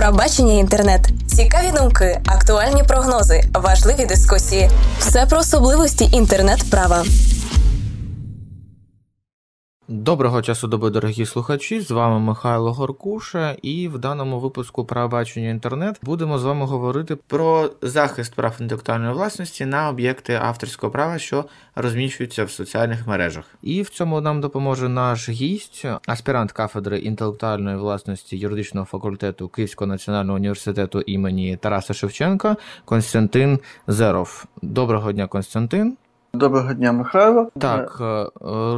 Пробачення інтернет, цікаві думки, актуальні прогнози, важливі дискусії. Все про особливості інтернет-права. Доброго часу доби, дорогі слухачі. З вами Михайло Горкуша, і в даному випуску про бачення інтернет будемо з вами говорити про захист прав інтелектуальної власності на об'єкти авторського права, що розміщуються в соціальних мережах. І в цьому нам допоможе наш гість, аспірант кафедри інтелектуальної власності юридичного факультету Київського національного університету імені Тараса Шевченка Константин Зеров. Доброго дня, Константин. Доброго дня, Михайло. Так, е,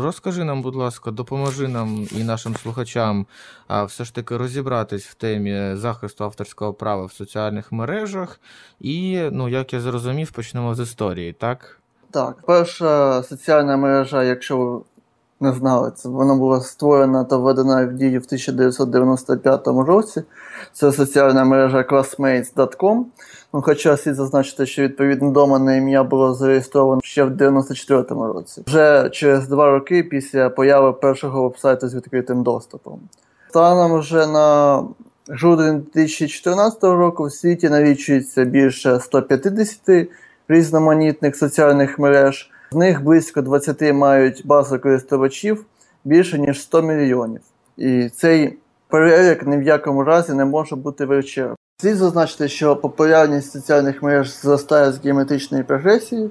розкажи нам, будь ласка, допоможи нам і нашим слухачам все ж таки розібратись в темі захисту авторського права в соціальних мережах. І, ну, як я зрозумів, почнемо з історії, так? Так, перша соціальна мережа, якщо не знали, це вона була створена та введена в дію в 1995 році. Це соціальна мережа classmates.com. Ну, Хоча слід зазначити, що відповідне доменне ім'я було зареєстровано ще в 94-му році, вже через два роки після появи першого вебсайту з відкритим доступом. Станом вже на грудень 2014 року в світі налічується більше 150 різноманітних соціальних мереж. З них близько 20 мають базу користувачів більше ніж 100 мільйонів. І цей перелік ні в якому разі не може бути вичерпним. Слід зазначити, що популярність соціальних мереж зростає з геометричної прогресії.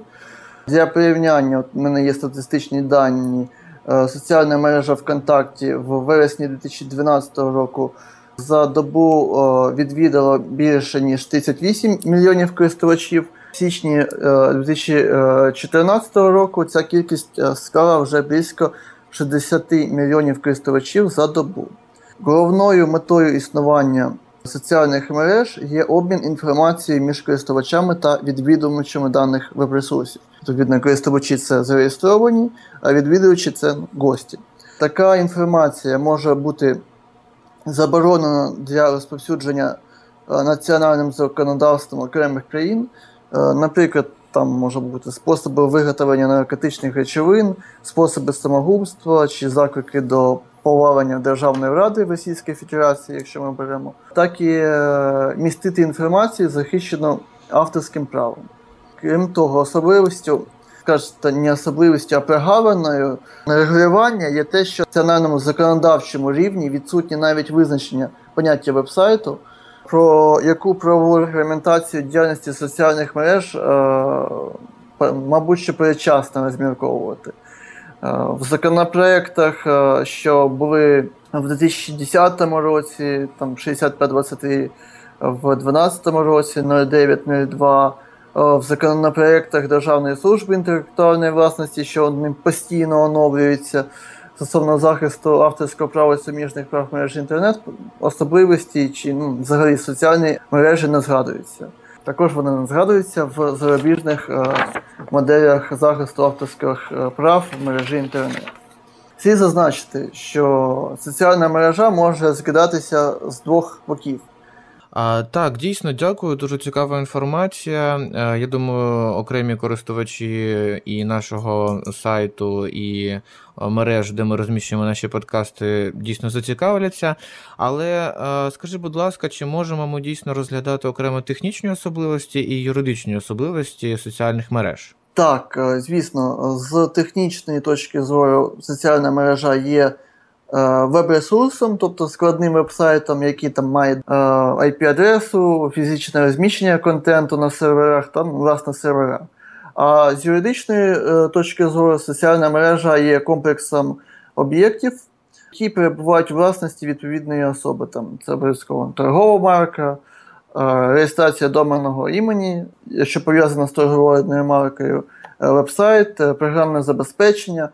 Для порівняння, от у мене є статистичні дані. Е, соціальна мережа ВКонтакті в вересні 2012 року за добу відвідала більше ніж 38 мільйонів користувачів. В січні 2014 е, року ця кількість е, склала вже близько 60 мільйонів користувачів за добу. Головною метою існування соціальних мереж є обмін інформацією між користувачами та відвідувачами даних веб-ресурсів. Відповідно, користувачі це зареєстровані, а відвідувачі це гості. Така інформація може бути заборонена для розповсюдження е, національним законодавством окремих країн. Е, наприклад, там може бути способи виготовлення наркотичних речовин, способи самогубства чи заклики до повалення Державної ради Російської Федерації, якщо ми беремо, так і е, містити інформацію захищено авторським правом. Крім того, особливістю, скажете, не особливістю, а прогалиною регулювання є те, що в національному законодавчому рівні відсутні навіть визначення поняття вебсайту, про яку правову регламентацію діяльності соціальних мереж, е, мабуть, що передчасно розмірковувати. Е, в законопроектах, е, що були в 2010 році, там 6523 в 2012 році 0902, е, в законопроектах Державної служби інтелектуальної власності, що ним постійно оновлюється стосовно захисту авторського права суміжних прав мережі інтернет, особливості чи ну, взагалі соціальні мережі не згадуються. Також вони не згадуються в зарубіжних е, моделях захисту авторських е, прав в мережі інтернет. Слід зазначити, що соціальна мережа може скидатися з двох боків. Так, дійсно дякую. Дуже цікава інформація. Е, я думаю, окремі користувачі і нашого сайту, і е, мереж, де ми розміщуємо наші подкасти, дійсно зацікавляться. Але е, скажи, будь ласка, чи можемо ми дійсно розглядати окремо технічні особливості і юридичні особливості соціальних мереж? Так, звісно, з технічної точки зору соціальна мережа є. Е, веб-ресурсом, тобто складним веб-сайтом, який там має е, IP-адресу, фізичне розміщення контенту на серверах, там власне сервера. А з юридичної е, точки зору соціальна мережа є комплексом об'єктів, які перебувають у власності відповідної особи. Там Це обов'язково торгова марка, реєстрація доменного імені, що пов'язана з торговою маркою, веб-сайт, програмне забезпечення.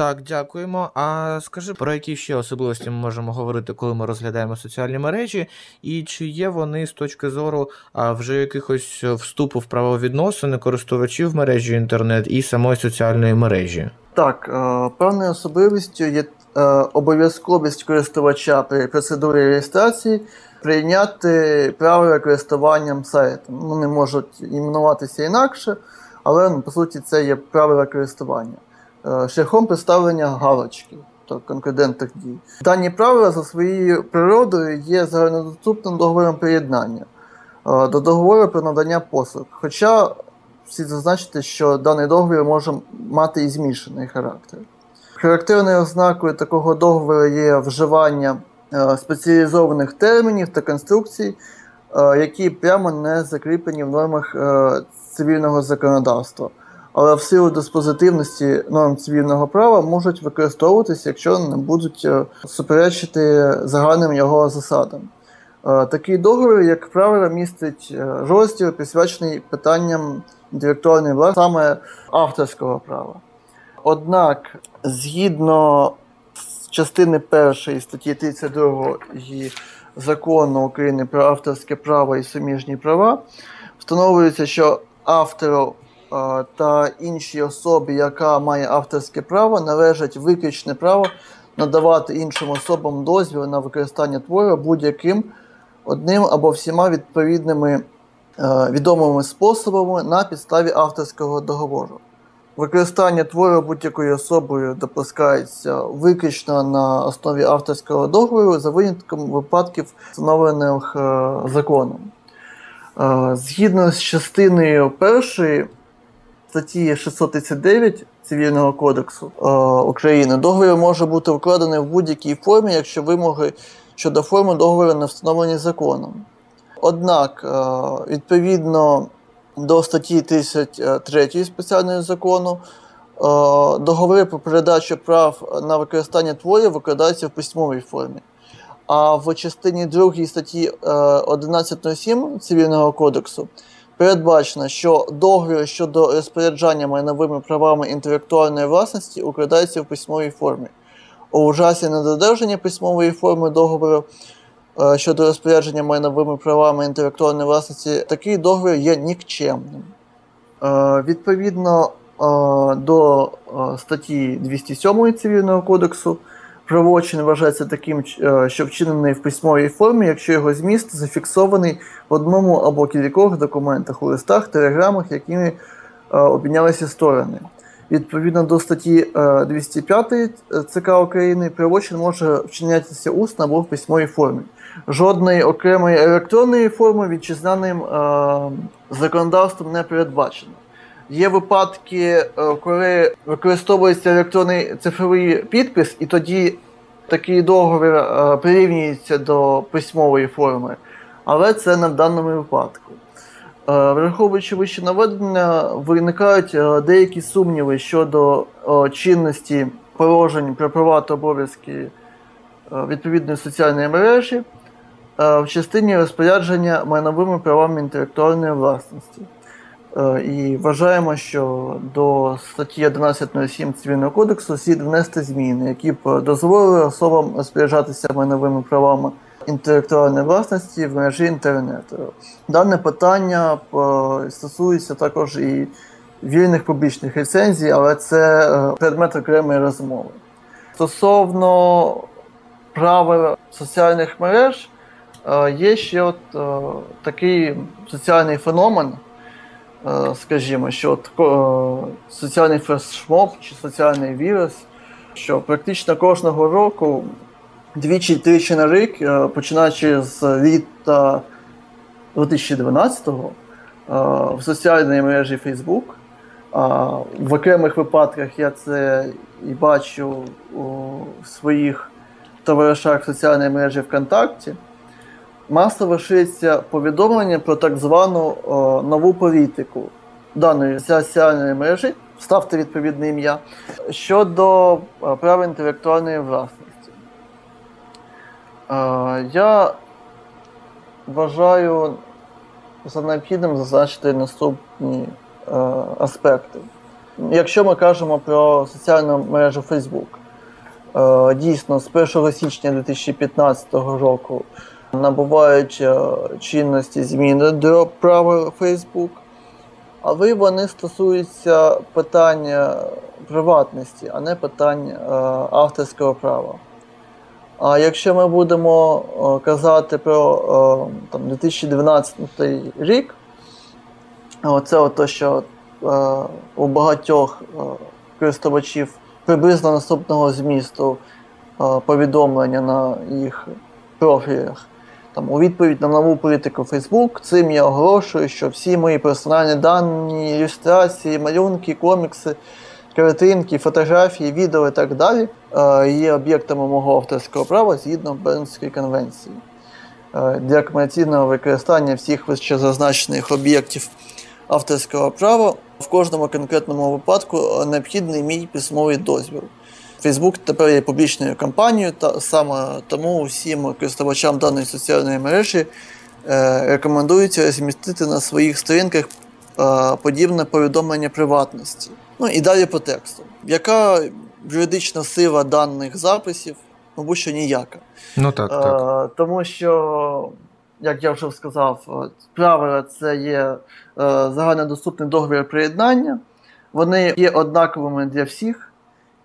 Так, дякуємо. А скажи, про які ще особливості ми можемо говорити, коли ми розглядаємо соціальні мережі, і чи є вони з точки зору а, вже якихось вступу в правовідносини користувачів мережі інтернет і самої соціальної мережі? Так, е, певною особливістю є е, обов'язковість користувача при процедурі реєстрації прийняти правила користуванням сайтом. Вони можуть іменуватися інакше, але ну, по суті це є правила користування. Е, шляхом представлення галочки. тобто конкурентних дій. Дані правила за своєю природою є загальнодоступним договором приєднання е, до договору про надання послуг. Хоча слід зазначити, що даний договір може мати і змішаний характер. Характерною ознакою такого договору є вживання е, спеціалізованих термінів та конструкцій, які прямо не закріплені в нормах цивільного законодавства, але в силу диспозитивності норм цивільного права можуть використовуватися, якщо не будуть е, суперечити загальним його засадам. Е, Такий договір, як правило, містить е, розділ, присвячений питанням інтелектуальної власності, саме авторського права. Однак, згідно частини першої статті 32 закону України про авторське право і суміжні права, встановлюється, що автору та іншій особі, яка має авторське право, належить виключне право надавати іншим особам дозвіл на використання твору будь-яким одним або всіма відповідними е, відомими способами на підставі авторського договору. Використання твору будь-якою особою допускається виключно на основі авторського договору за винятком випадків, встановлених е, законом. Е, Згідно з частиною першої статті 639 Цивільного кодексу е, України, договір може бути укладений в будь-якій формі, якщо вимоги щодо форми договору не встановлені законом. Однак, е, відповідно до статті 33 спеціального закону, е, договори про передачу прав на використання творів викладаються в письмовій формі. А в частині 2 статті е, 11.7 Цивільного кодексу передбачено, що договір щодо розпоряджання майновими правами інтелектуальної власності укладається в письмовій формі. У разі недодержання письмової форми договору е, щодо розпорядження майновими правами інтелектуальної власності, такий договір є нікчемним. Е, Відповідно е, до статті 207 Цивільного кодексу, правочин вважається таким, е, що вчинений в письмовій формі, якщо його зміст зафіксований в одному або кількох документах, у листах, телеграмах, якими е, обмінялися сторони. Відповідно до статті е, 205 ЦК України, правочин може вчинятися усно або в письмовій формі. Жодної окремої електронної форми вітчизняним е, законодавством не передбачено. Є випадки, е, коли використовується електронний цифровий підпис, і тоді такий договір е, прирівнюється до письмової форми, але це не в даному випадку. Е, Враховуючи вище наведення, виникають деякі сумніви щодо чинності положень про права та обов'язки відповідної соціальної мережі в частині розпорядження майновими правами інтелектуальної власності. Е, І вважаємо, що до статті 11.07 Цивільного кодексу слід внести зміни, які б дозволили особам розпоряджатися майновими правами інтелектуальної власності в мережі інтернету. Дане питання е, стосується також і вільних публічних ліцензій, але це е, предмет окремої розмови. Стосовно правил соціальних мереж, є ще от такий соціальний феномен, скажімо, що от, е, соціальний флешмоб чи соціальний вірус, що практично кожного року двічі-тричі на рік, е, починаючи з літа 2012-го, е, в соціальній мережі Facebook. В окремих випадках я це і бачу у своїх товаришах в соціальній мережі ВКонтакті. Масово шириться повідомлення про так звану о, нову політику даної соціальної мережі, ставте відповідне ім'я, щодо е, прав інтелектуальної власності. Е, Я вважаю за необхідним зазначити наступні е, аспекти. Якщо ми кажемо про соціальну мережу Facebook, е, дійсно з 1 січня 2015 року набувають е, чинності зміни до правил Facebook, але вони стосуються питання приватності, а не питання е, авторського права. А якщо ми будемо е, казати про там, 2012 рік, це те, що у багатьох користувачів приблизно наступного змісту повідомлення на їх профілях. Там, у відповідь на нову політику Facebook, цим я оголошую, що всі мої персональні дані, ілюстрації, малюнки, комікси, картинки, фотографії, відео і так далі е, є об'єктами мого авторського права згідно Бернської конвенції. Е, для комерційного використання всіх вище зазначених об'єктів авторського права в кожному конкретному випадку необхідний мій письмовий дозвіл. Facebook тепер є публічною компанією, та саме тому всім користувачам даної соціальної мережі е, рекомендується розмістити на своїх сторінках е, подібне повідомлення приватності. Ну і далі по тексту. Яка юридична сила даних записів? Мабуть, що ніяка. Ну так, так. Е, тому що, як я вже сказав, правила це є е, загальнодоступний договір приєднання, вони є однаковими для всіх.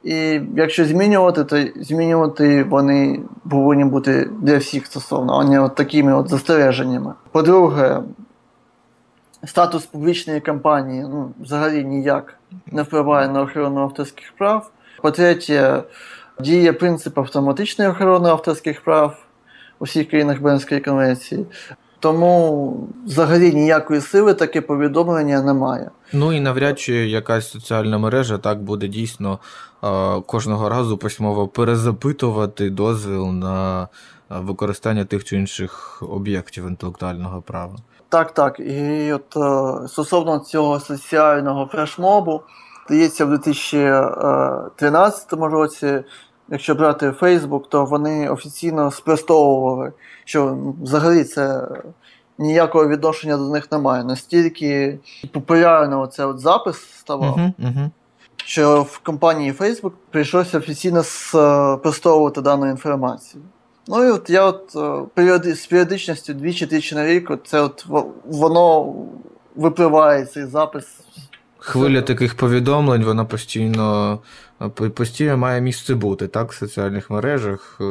І якщо змінювати, то змінювати вони повинні бути для всіх стосовно, а не от такими от застереженнями. По-друге, статус публічної компанії ну, взагалі ніяк не впливає на охорону авторських прав. По-третє, діє принцип автоматичної охорони авторських прав у всіх країнах Бернської конвенції. Тому взагалі ніякої сили таке повідомлення немає. Ну і навряд чи якась соціальна мережа так буде дійсно е, кожного разу письмово перезапитувати дозвіл на використання тих чи інших об'єктів інтелектуального права. Так, так. І от е, стосовно цього соціального флешмобу, здається, в 2013 році, якщо брати Facebook, то вони офіційно спростовували, що взагалі це ніякого відношення до них немає. Настільки популярно цей от запис ставав, Угу, угу. що в компанії Facebook прийшлося офіційно спростовувати дану інформацію. Ну і от я от е, періоди, з періодичністю двічі-тричі на рік, от це от воно випливає цей запис. Хвиля таких повідомлень, вона постійно, постійно має місце бути, так, в соціальних мережах.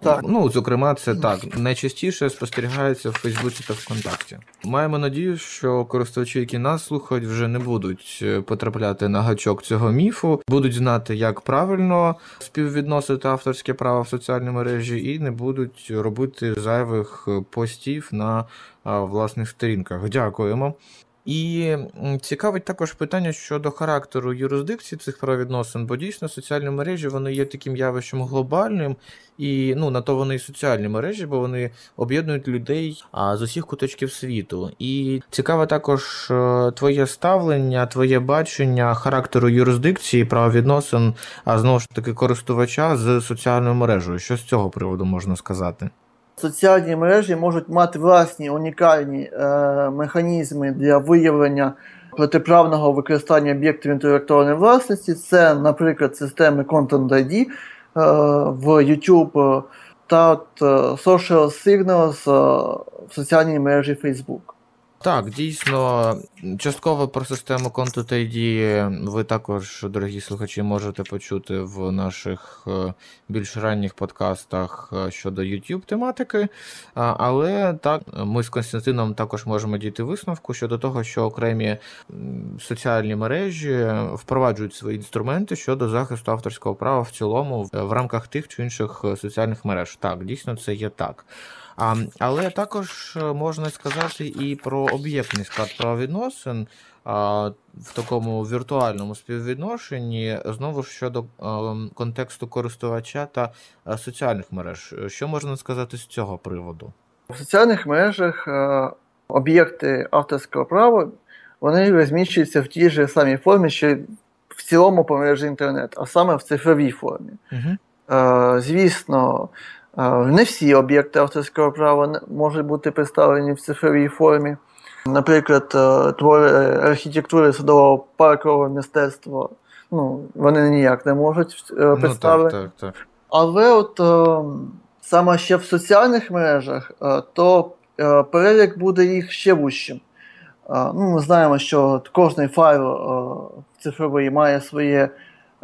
Так. Ну, зокрема, це так. Найчастіше спостерігається в Фейсбуці та ВКонтакті. Маємо надію, що користувачі, які нас слухають, вже не будуть е, потрапляти на гачок цього міфу, будуть знати, як правильно співвідносити авторське право в соціальній мережі, і не будуть робити зайвих е, постів на власних сторінках. Дякуємо. І цікавить також питання щодо характеру юрисдикції цих правовідносин, бо дійсно соціальні мережі вони є таким явищем глобальним, і ну на то вони і соціальні мережі, бо вони об'єднують людей а, з усіх куточків світу. І цікаве також е, твоє ставлення, твоє бачення характеру юрисдикції правовідносин, а знову ж таки користувача з соціальною мережею. Що з цього приводу можна сказати? Соціальні мережі можуть мати власні унікальні е, механізми для виявлення протиправного використання об'єктів інтелектуальної власності. Це, наприклад, системи Content ID е, в YouTube та от, е, Social Signals е, в соціальній мережі Facebook. Так, дійсно, частково про систему Content ID ви також, дорогі слухачі, можете почути в наших е, більш ранніх подкастах е, щодо YouTube тематики. Але так, ми з Константином також можемо дійти висновку щодо того, що окремі соціальні мережі впроваджують свої інструменти щодо захисту авторського права в цілому в- в рамках тих чи інших е, соціальних мереж. Так, дійсно, це є так. А, але також е, можна сказати і про об'єктний склад правовідносин а, в такому віртуальному співвідношенні, знову ж щодо ем, контексту користувача та е, соціальних мереж. Що можна сказати з цього приводу? В соціальних мережах е, об'єкти авторського права вони розміщуються в тій же самій формі, що й в цілому по мережі інтернет, а саме в цифровій формі. Угу. Е, Звісно, е, не всі об'єкти авторського права можуть бути представлені в цифровій формі. Наприклад, е, твори архітектури садового паркового мистецтва, ну, вони ніяк не можуть е, Ну, представити. так, так, так. Але от е, саме ще в соціальних мережах, е, то е, перелік буде їх ще вищим. Е, ну, ми знаємо, що кожний файл е, цифровий має своє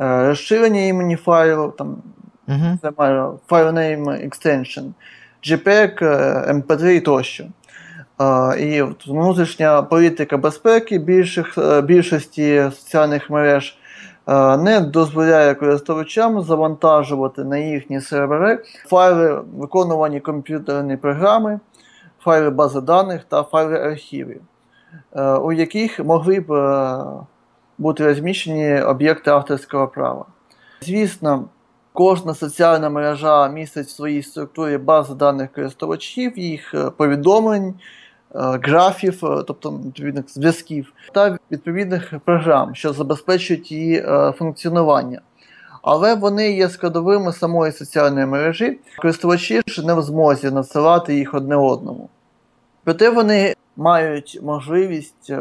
е, розширення імені файлу, там Угу. це має file name extension, JPEG, е, MP3 тощо. Е, І внутрішня політика безпеки більших, е, більшості соціальних мереж не дозволяє користувачам завантажувати на їхні сервери файли виконувані комп'ютерні програми, файли бази даних та файли архівів, у яких могли б бути розміщені об'єкти авторського права. Звісно, кожна соціальна мережа містить в своїй структурі бази даних користувачів, їх е, повідомлень, е, графів, е, тобто відповідних зв'язків, та відповідних програм, що забезпечують її функціонування. Але вони є складовими самої соціальної мережі, користувачі ж не в змозі надсилати їх одне одному. Проте вони мають можливість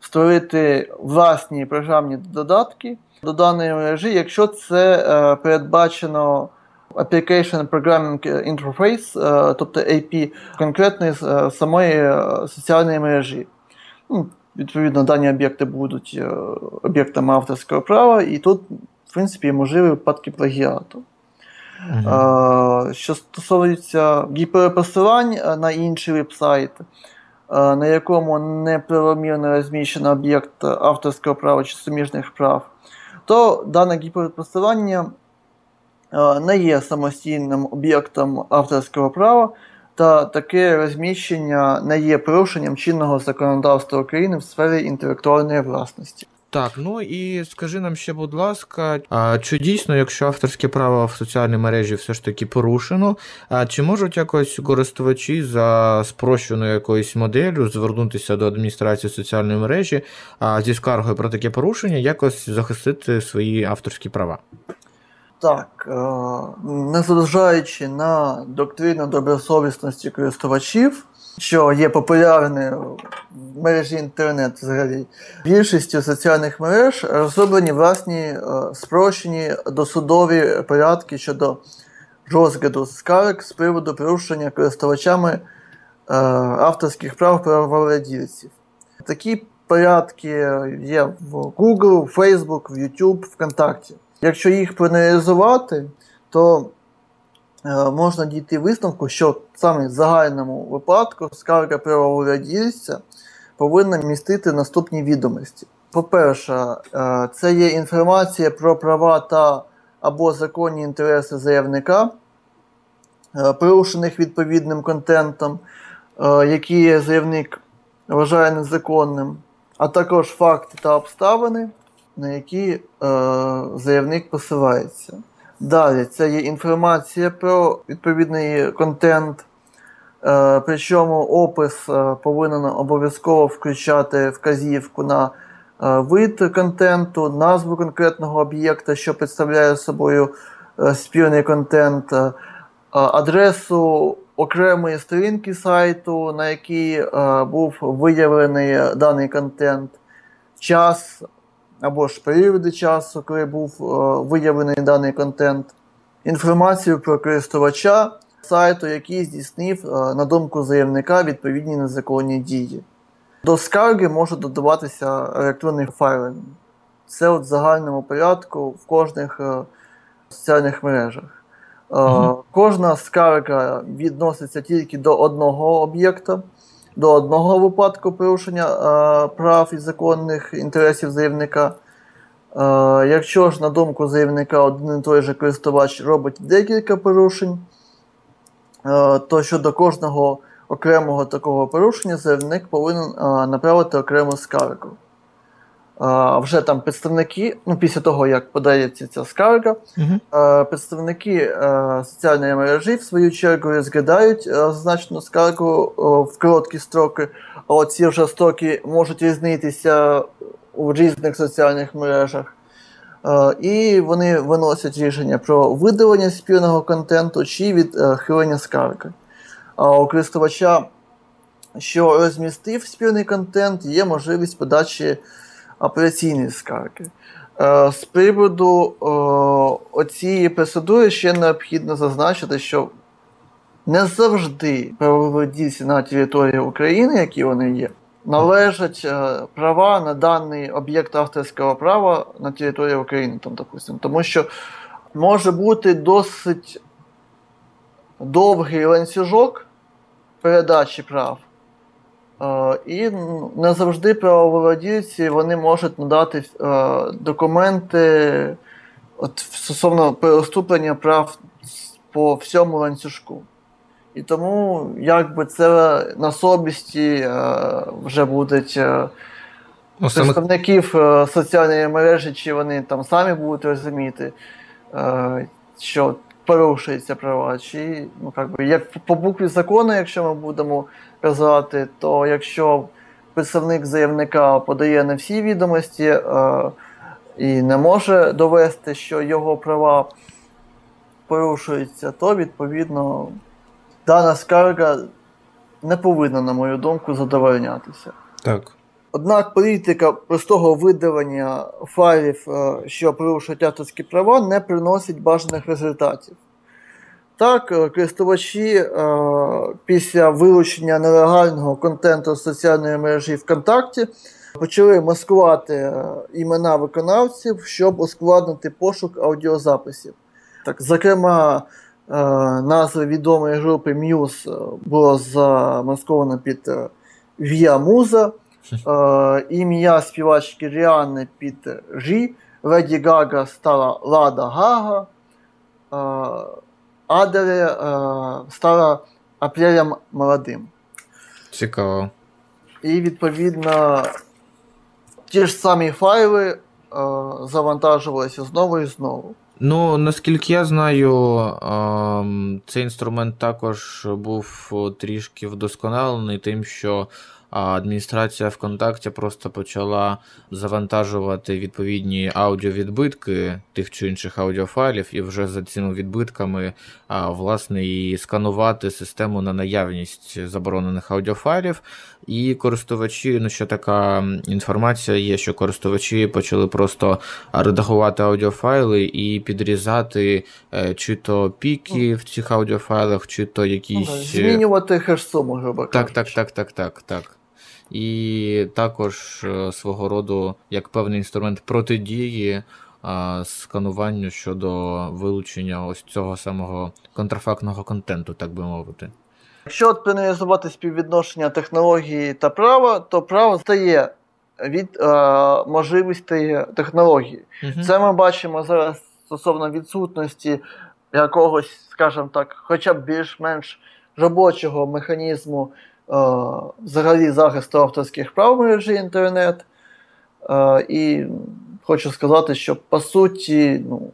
створити власні програмні додатки до даної мережі, якщо це е, передбачено Application Programming Interface, е, тобто AP конкретної е, самої е, соціальної мережі. Ну, відповідно, дані об'єкти будуть е, об'єктами авторського права, і тут, в принципі, можливі випадки плагіату. Е, Що стосується гіперпосилань на інший веб-сайт, на якому неправомірно розміщено об'єкт авторського права чи суміжних прав, то дане гіперпосилання е, не є самостійним об'єктом авторського права, та таке розміщення не є порушенням чинного законодавства України в сфері інтелектуальної власності. Так, ну і скажи нам ще, будь ласка, а чи дійсно, якщо авторське право в соціальній мережі все ж таки порушено, а чи можуть якось користувачі за спрощеною якоюсь моделлю звернутися до адміністрації соціальної мережі а, зі скаргою про таке порушення, якось захистити свої авторські права? Так, е, незважаючи на доктрину добросовісності користувачів, що є популярною в мережі інтернет взагалі, більшістю соціальних мереж розроблені власні е, спрощені досудові порядки щодо розгляду скарг з приводу порушення користувачами е, авторських прав правовладільців. Такі порядки є в Google, Facebook, в YouTube, ВКонтакті. Якщо їх проаналізувати, то можна дійти висновку, що саме в загальному випадку скарга правовладільця повинна містити наступні відомості. По-перше, е, це є інформація про права та або законні інтереси заявника, е, порушених відповідним контентом, е, які заявник вважає незаконним, а також факти та обставини, на які е, заявник посилається. Далі це є інформація про відповідний контент, е, причому опис е, повинен обов'язково включати вказівку на е, вид контенту, назву конкретного об'єкта, що представляє собою спірний контент, адресу окремої сторінки сайту, на якій був виявлений даний контент, час або ж періоди часу, коли був е, виявлений даний контент, інформацію про користувача сайту, який здійснив, е, на думку заявника, відповідні незаконні дії. До скарги може додаватися електронний файлинг. Це от в загальному порядку в кожних е, соціальних мережах. Е, Мгм. Кожна скарга відноситься тільки до одного об'єкта, до одного випадку порушення е, прав і законних інтересів заявника. Е, Якщо ж, на думку заявника, один і той же користувач робить декілька порушень, е, то щодо кожного окремого такого порушення заявник повинен е, направити окрему скаргу. Е, Вже там представники, ну після того як подається ця скарга, Угу. Е, представники е, соціальної мережі, в свою чергу, розглядають е, зазначену скаргу е, в короткі строки, а от ці вже строки можуть різнитися у різних соціальних мережах. Е, І вони виносять рішення про видалення спірного контенту чи відхилення скарги. А у користувача, що розмістив спірний контент, є можливість подачі апеляційної скарги. Е, З приводу е, оцієї процедури ще необхідно зазначити, що не завжди правовладільці на території України, які вони є, належать е, права на даний об'єкт авторського права на території України, там, допустим. тому що може бути досить довгий ланцюжок передачі прав. Е, І не завжди правоволодільці вони можуть надати е, документи от, стосовно переступлення прав по всьому ланцюжку. І тому якби це на совісті е, вже будуть Ну, представників соціальної мережі, чи вони там самі будуть розуміти, що порушуються права, чи ну, як, би, як по букві закону, якщо ми будемо казати, то якщо представник заявника подає не всі відомості е, і не може довести, що його права порушуються, то відповідно дана скарга не повинна, на мою думку, задовольнятися. так. Однак політика простого видалення файлів, е, що порушують авторські права, не приносить бажаних результатів. Так, е, користувачі е, після вилучення нелегального контенту з соціальної мережі ВКонтакті почали маскувати імена виконавців, щоб ускладнити пошук аудіозаписів. Так, зокрема, назва відомої групи Muse було замасковано під Via Musa. Е, ім'я співачки Ріанни під Жі, Леді Гага стала Лада Гага, е, Аделе е, стала Апрелем Молодим. Цікаво. І відповідно ті ж самі файли е, завантажувалися знову і знову. Ну, наскільки я знаю, ем, цей інструмент також був трішки вдосконалений тим, що а, адміністрація ВКонтакті просто почала завантажувати відповідні аудіовідбитки тих чи інших аудіофайлів, і вже за цими відбитками, а, власне, і сканувати систему на наявність заборонених аудіофайлів. І користувачі, ну що така інформація є, що користувачі почали просто редагувати аудіофайли і підрізати е, чи то піки в цих аудіофайлах, чи то Ну, якісь. змінювати хеш-суму, грубо Так, так, так, так, так, так. І також е, свого роду як певний інструмент протидії а, скануванню щодо вилучення ось цього самого контрафактного контенту, так би мовити. Якщо от проаналізувати співвідношення технології та права, то право стає від е, можливостей технології. Мгм. Це ми бачимо зараз стосовно відсутності якогось, скажімо так, хоча б більш-менш робочого механізму е, взагалі захисту авторських прав в мережі інтернет. Е, і хочу сказати, що по суті, ну,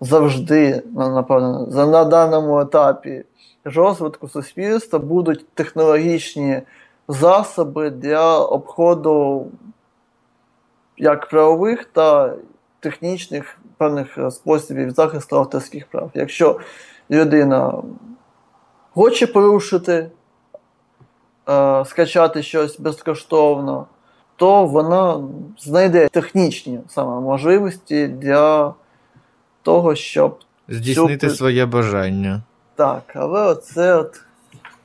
завжди, на- напевно, на даному етапі розвитку суспільства будуть технологічні засоби для обходу як правових та технічних певних е, способів захисту авторських прав. Якщо людина хоче порушити, е, скачати щось безкоштовно, то вона знайде технічні саме можливості для того, щоб Здійснити Цю- своє бажання. так, але це от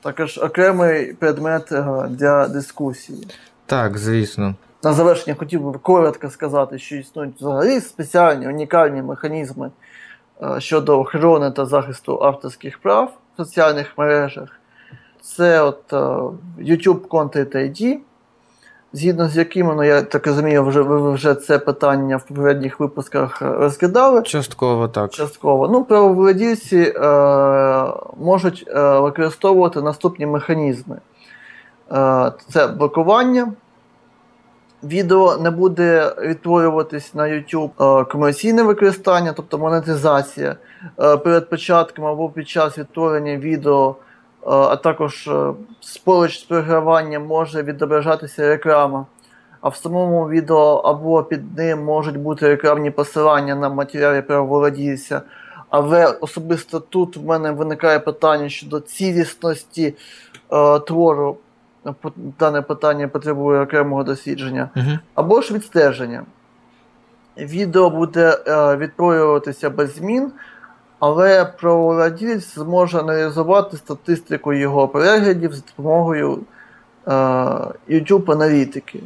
також окремий предмет е, для дискусії. Так, звісно. На завершення хотів би коротко сказати, що існують взагалі спеціальні унікальні механізми е, щодо охорони та захисту авторських прав в соціальних мережах. Це от е, YouTube Content ID, згідно з якими, ну я так розумію, вже ви вже це питання в попередніх випусках е, розглядали. Частково так. Частково. Ну, правовладільці е, можуть е, використовувати наступні механізми: е, це блокування. Відео не буде відтворюватись на YouTube е, комерційне використання, тобто монетизація перед початком або під час відтворення відео, а також е, поруч з програванням може відображатися реклама. А в самому відео або під ним можуть бути рекламні посилання на матеріалі правоволодільця. Але особисто тут в мене виникає питання щодо цілісності е, твору. Дане питання потребує окремого дослідження. Угу. Або ж відстеження. Відео буде е, відтворюватися без змін, але правовладілець зможе аналізувати статистику його переглядів за допомогою е, YouTube аналітики.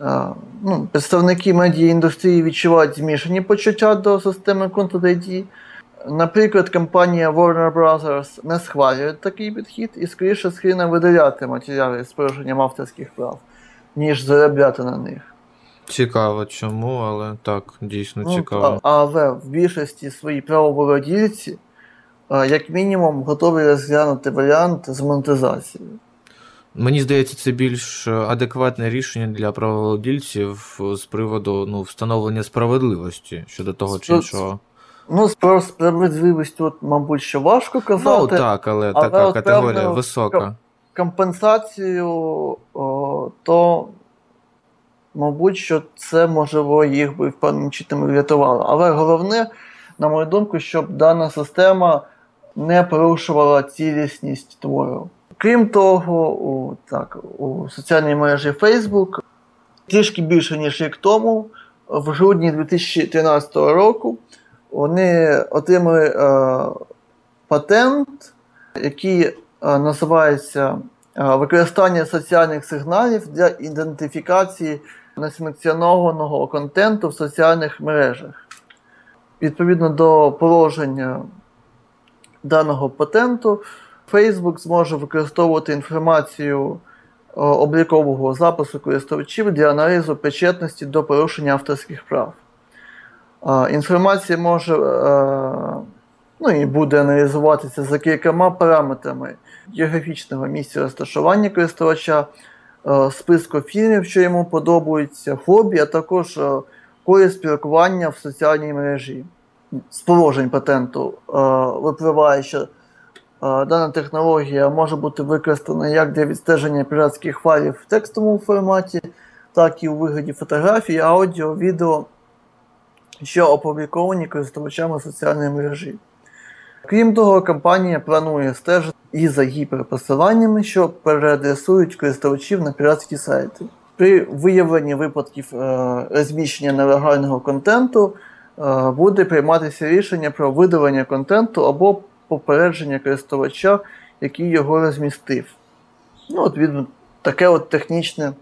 Е, ну, представники медіаіндустрії відчувають змішані почуття до системи Content ID. Наприклад, компанія Warner Bros. не схвалює такий підхід і скоріше схильна видаляти матеріали з порушенням авторських прав, ніж заробляти на них. Цікаво, чому, але так, дійсно Ну, цікаво. але в більшості свої правоволодільці, е, як мінімум, готові розглянути варіант з монетизацією. Мені здається, це більш адекватне рішення для правоволодільців з приводу ну, встановлення справедливості щодо того чи іншого. Ну, про справедливість тут, мабуть, що важко казати. Ну так, але але така категорія певно, висока. Компенсацію, о, то, мабуть, що це можливо їх би певним чином врятувало. Але головне, на мою думку, щоб дана система не порушувала цілісність твору. Крім того, у, так, у соціальній мережі Facebook трішки більше, ніж рік тому, в грудні 2013 року, вони отримали е, патент, який е, називається е, використання соціальних сигналів для ідентифікації несанкціонованого контенту в соціальних мережах. Відповідно до положення даного патенту, Facebook зможе використовувати інформацію е, облікового запису користувачів для аналізу причетності до порушення авторських прав. Е, Інформація може е, ну, і буде аналізуватися за кількома параметрами географічного місця розташування користувача, списку фільмів, що йому подобаються, хобі, а також е, колі спілкування в соціальній мережі. З положень патенту е, випливає, що е, дана технологія може бути використана як для відстеження піратських файлів в текстовому форматі, так і у вигляді фотографій, аудіо, відео, що опубліковані користувачами соціальної мережі. Крім того, компанія планує стежити і за гіперпосиланнями, що переадресують користувачів на піратські сайти. При виявленні випадків е, розміщення нелегального контенту е, буде прийматися рішення про видалення контенту або попередження користувача, який його розмістив. Ну, от від таке от технічне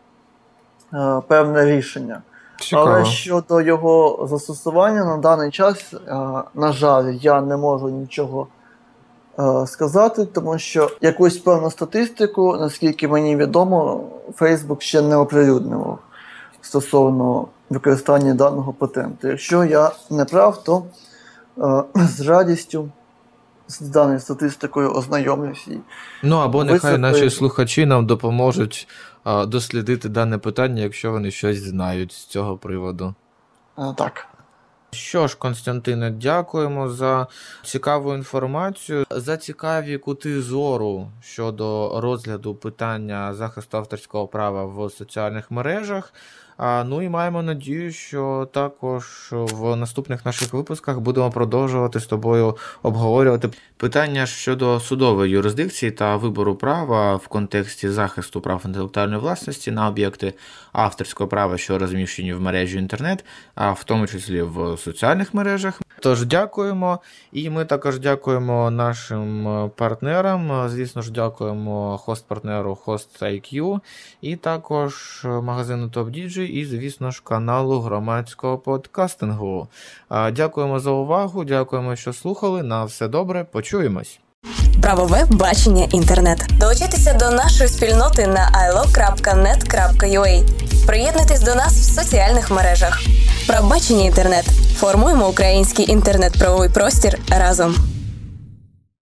е, певне рішення. Цікаво. Але щодо його застосування на даний час, е, на жаль, я не можу нічого е, сказати, тому що якусь певну статистику, наскільки мені відомо, Facebook ще не оприлюднював стосовно використання даного патенту. Якщо я не прав, то е, з радістю з даною статистикою ознайомлюсь. І Ну або нехай наші слухачі нам допоможуть дослідити дане питання, якщо вони щось знають з цього приводу. е, так. Що ж, Константине, дякуємо за цікаву інформацію, за цікаві кути зору щодо розгляду питання захисту авторського права в соціальних мережах. Ну і маємо надію, що також в наступних наших випусках будемо продовжувати з тобою обговорювати питання щодо судової юрисдикції та вибору права в контексті захисту прав інтелектуальної власності на об'єкти авторського права, що розміщені в мережі інтернет, а в тому числі в соціальних мережах. Тож дякуємо, і ми також дякуємо нашим е, партнерам. Е, Звісно ж, дякуємо хост-партнеру HostIQ, і також е, магазину TopDJ, і, звісно ж, каналу громадського подкастингу. Дякуємо за увагу, дякуємо, що слухали. На все добре, почуємось. Правове бачення інтернет. Долучайтеся до нашої спільноти на ilo.net.ua. Приєднуйтесь до нас в соціальних мережах. Правбачення інтернет. Формуємо український інтернет-правовий простір разом.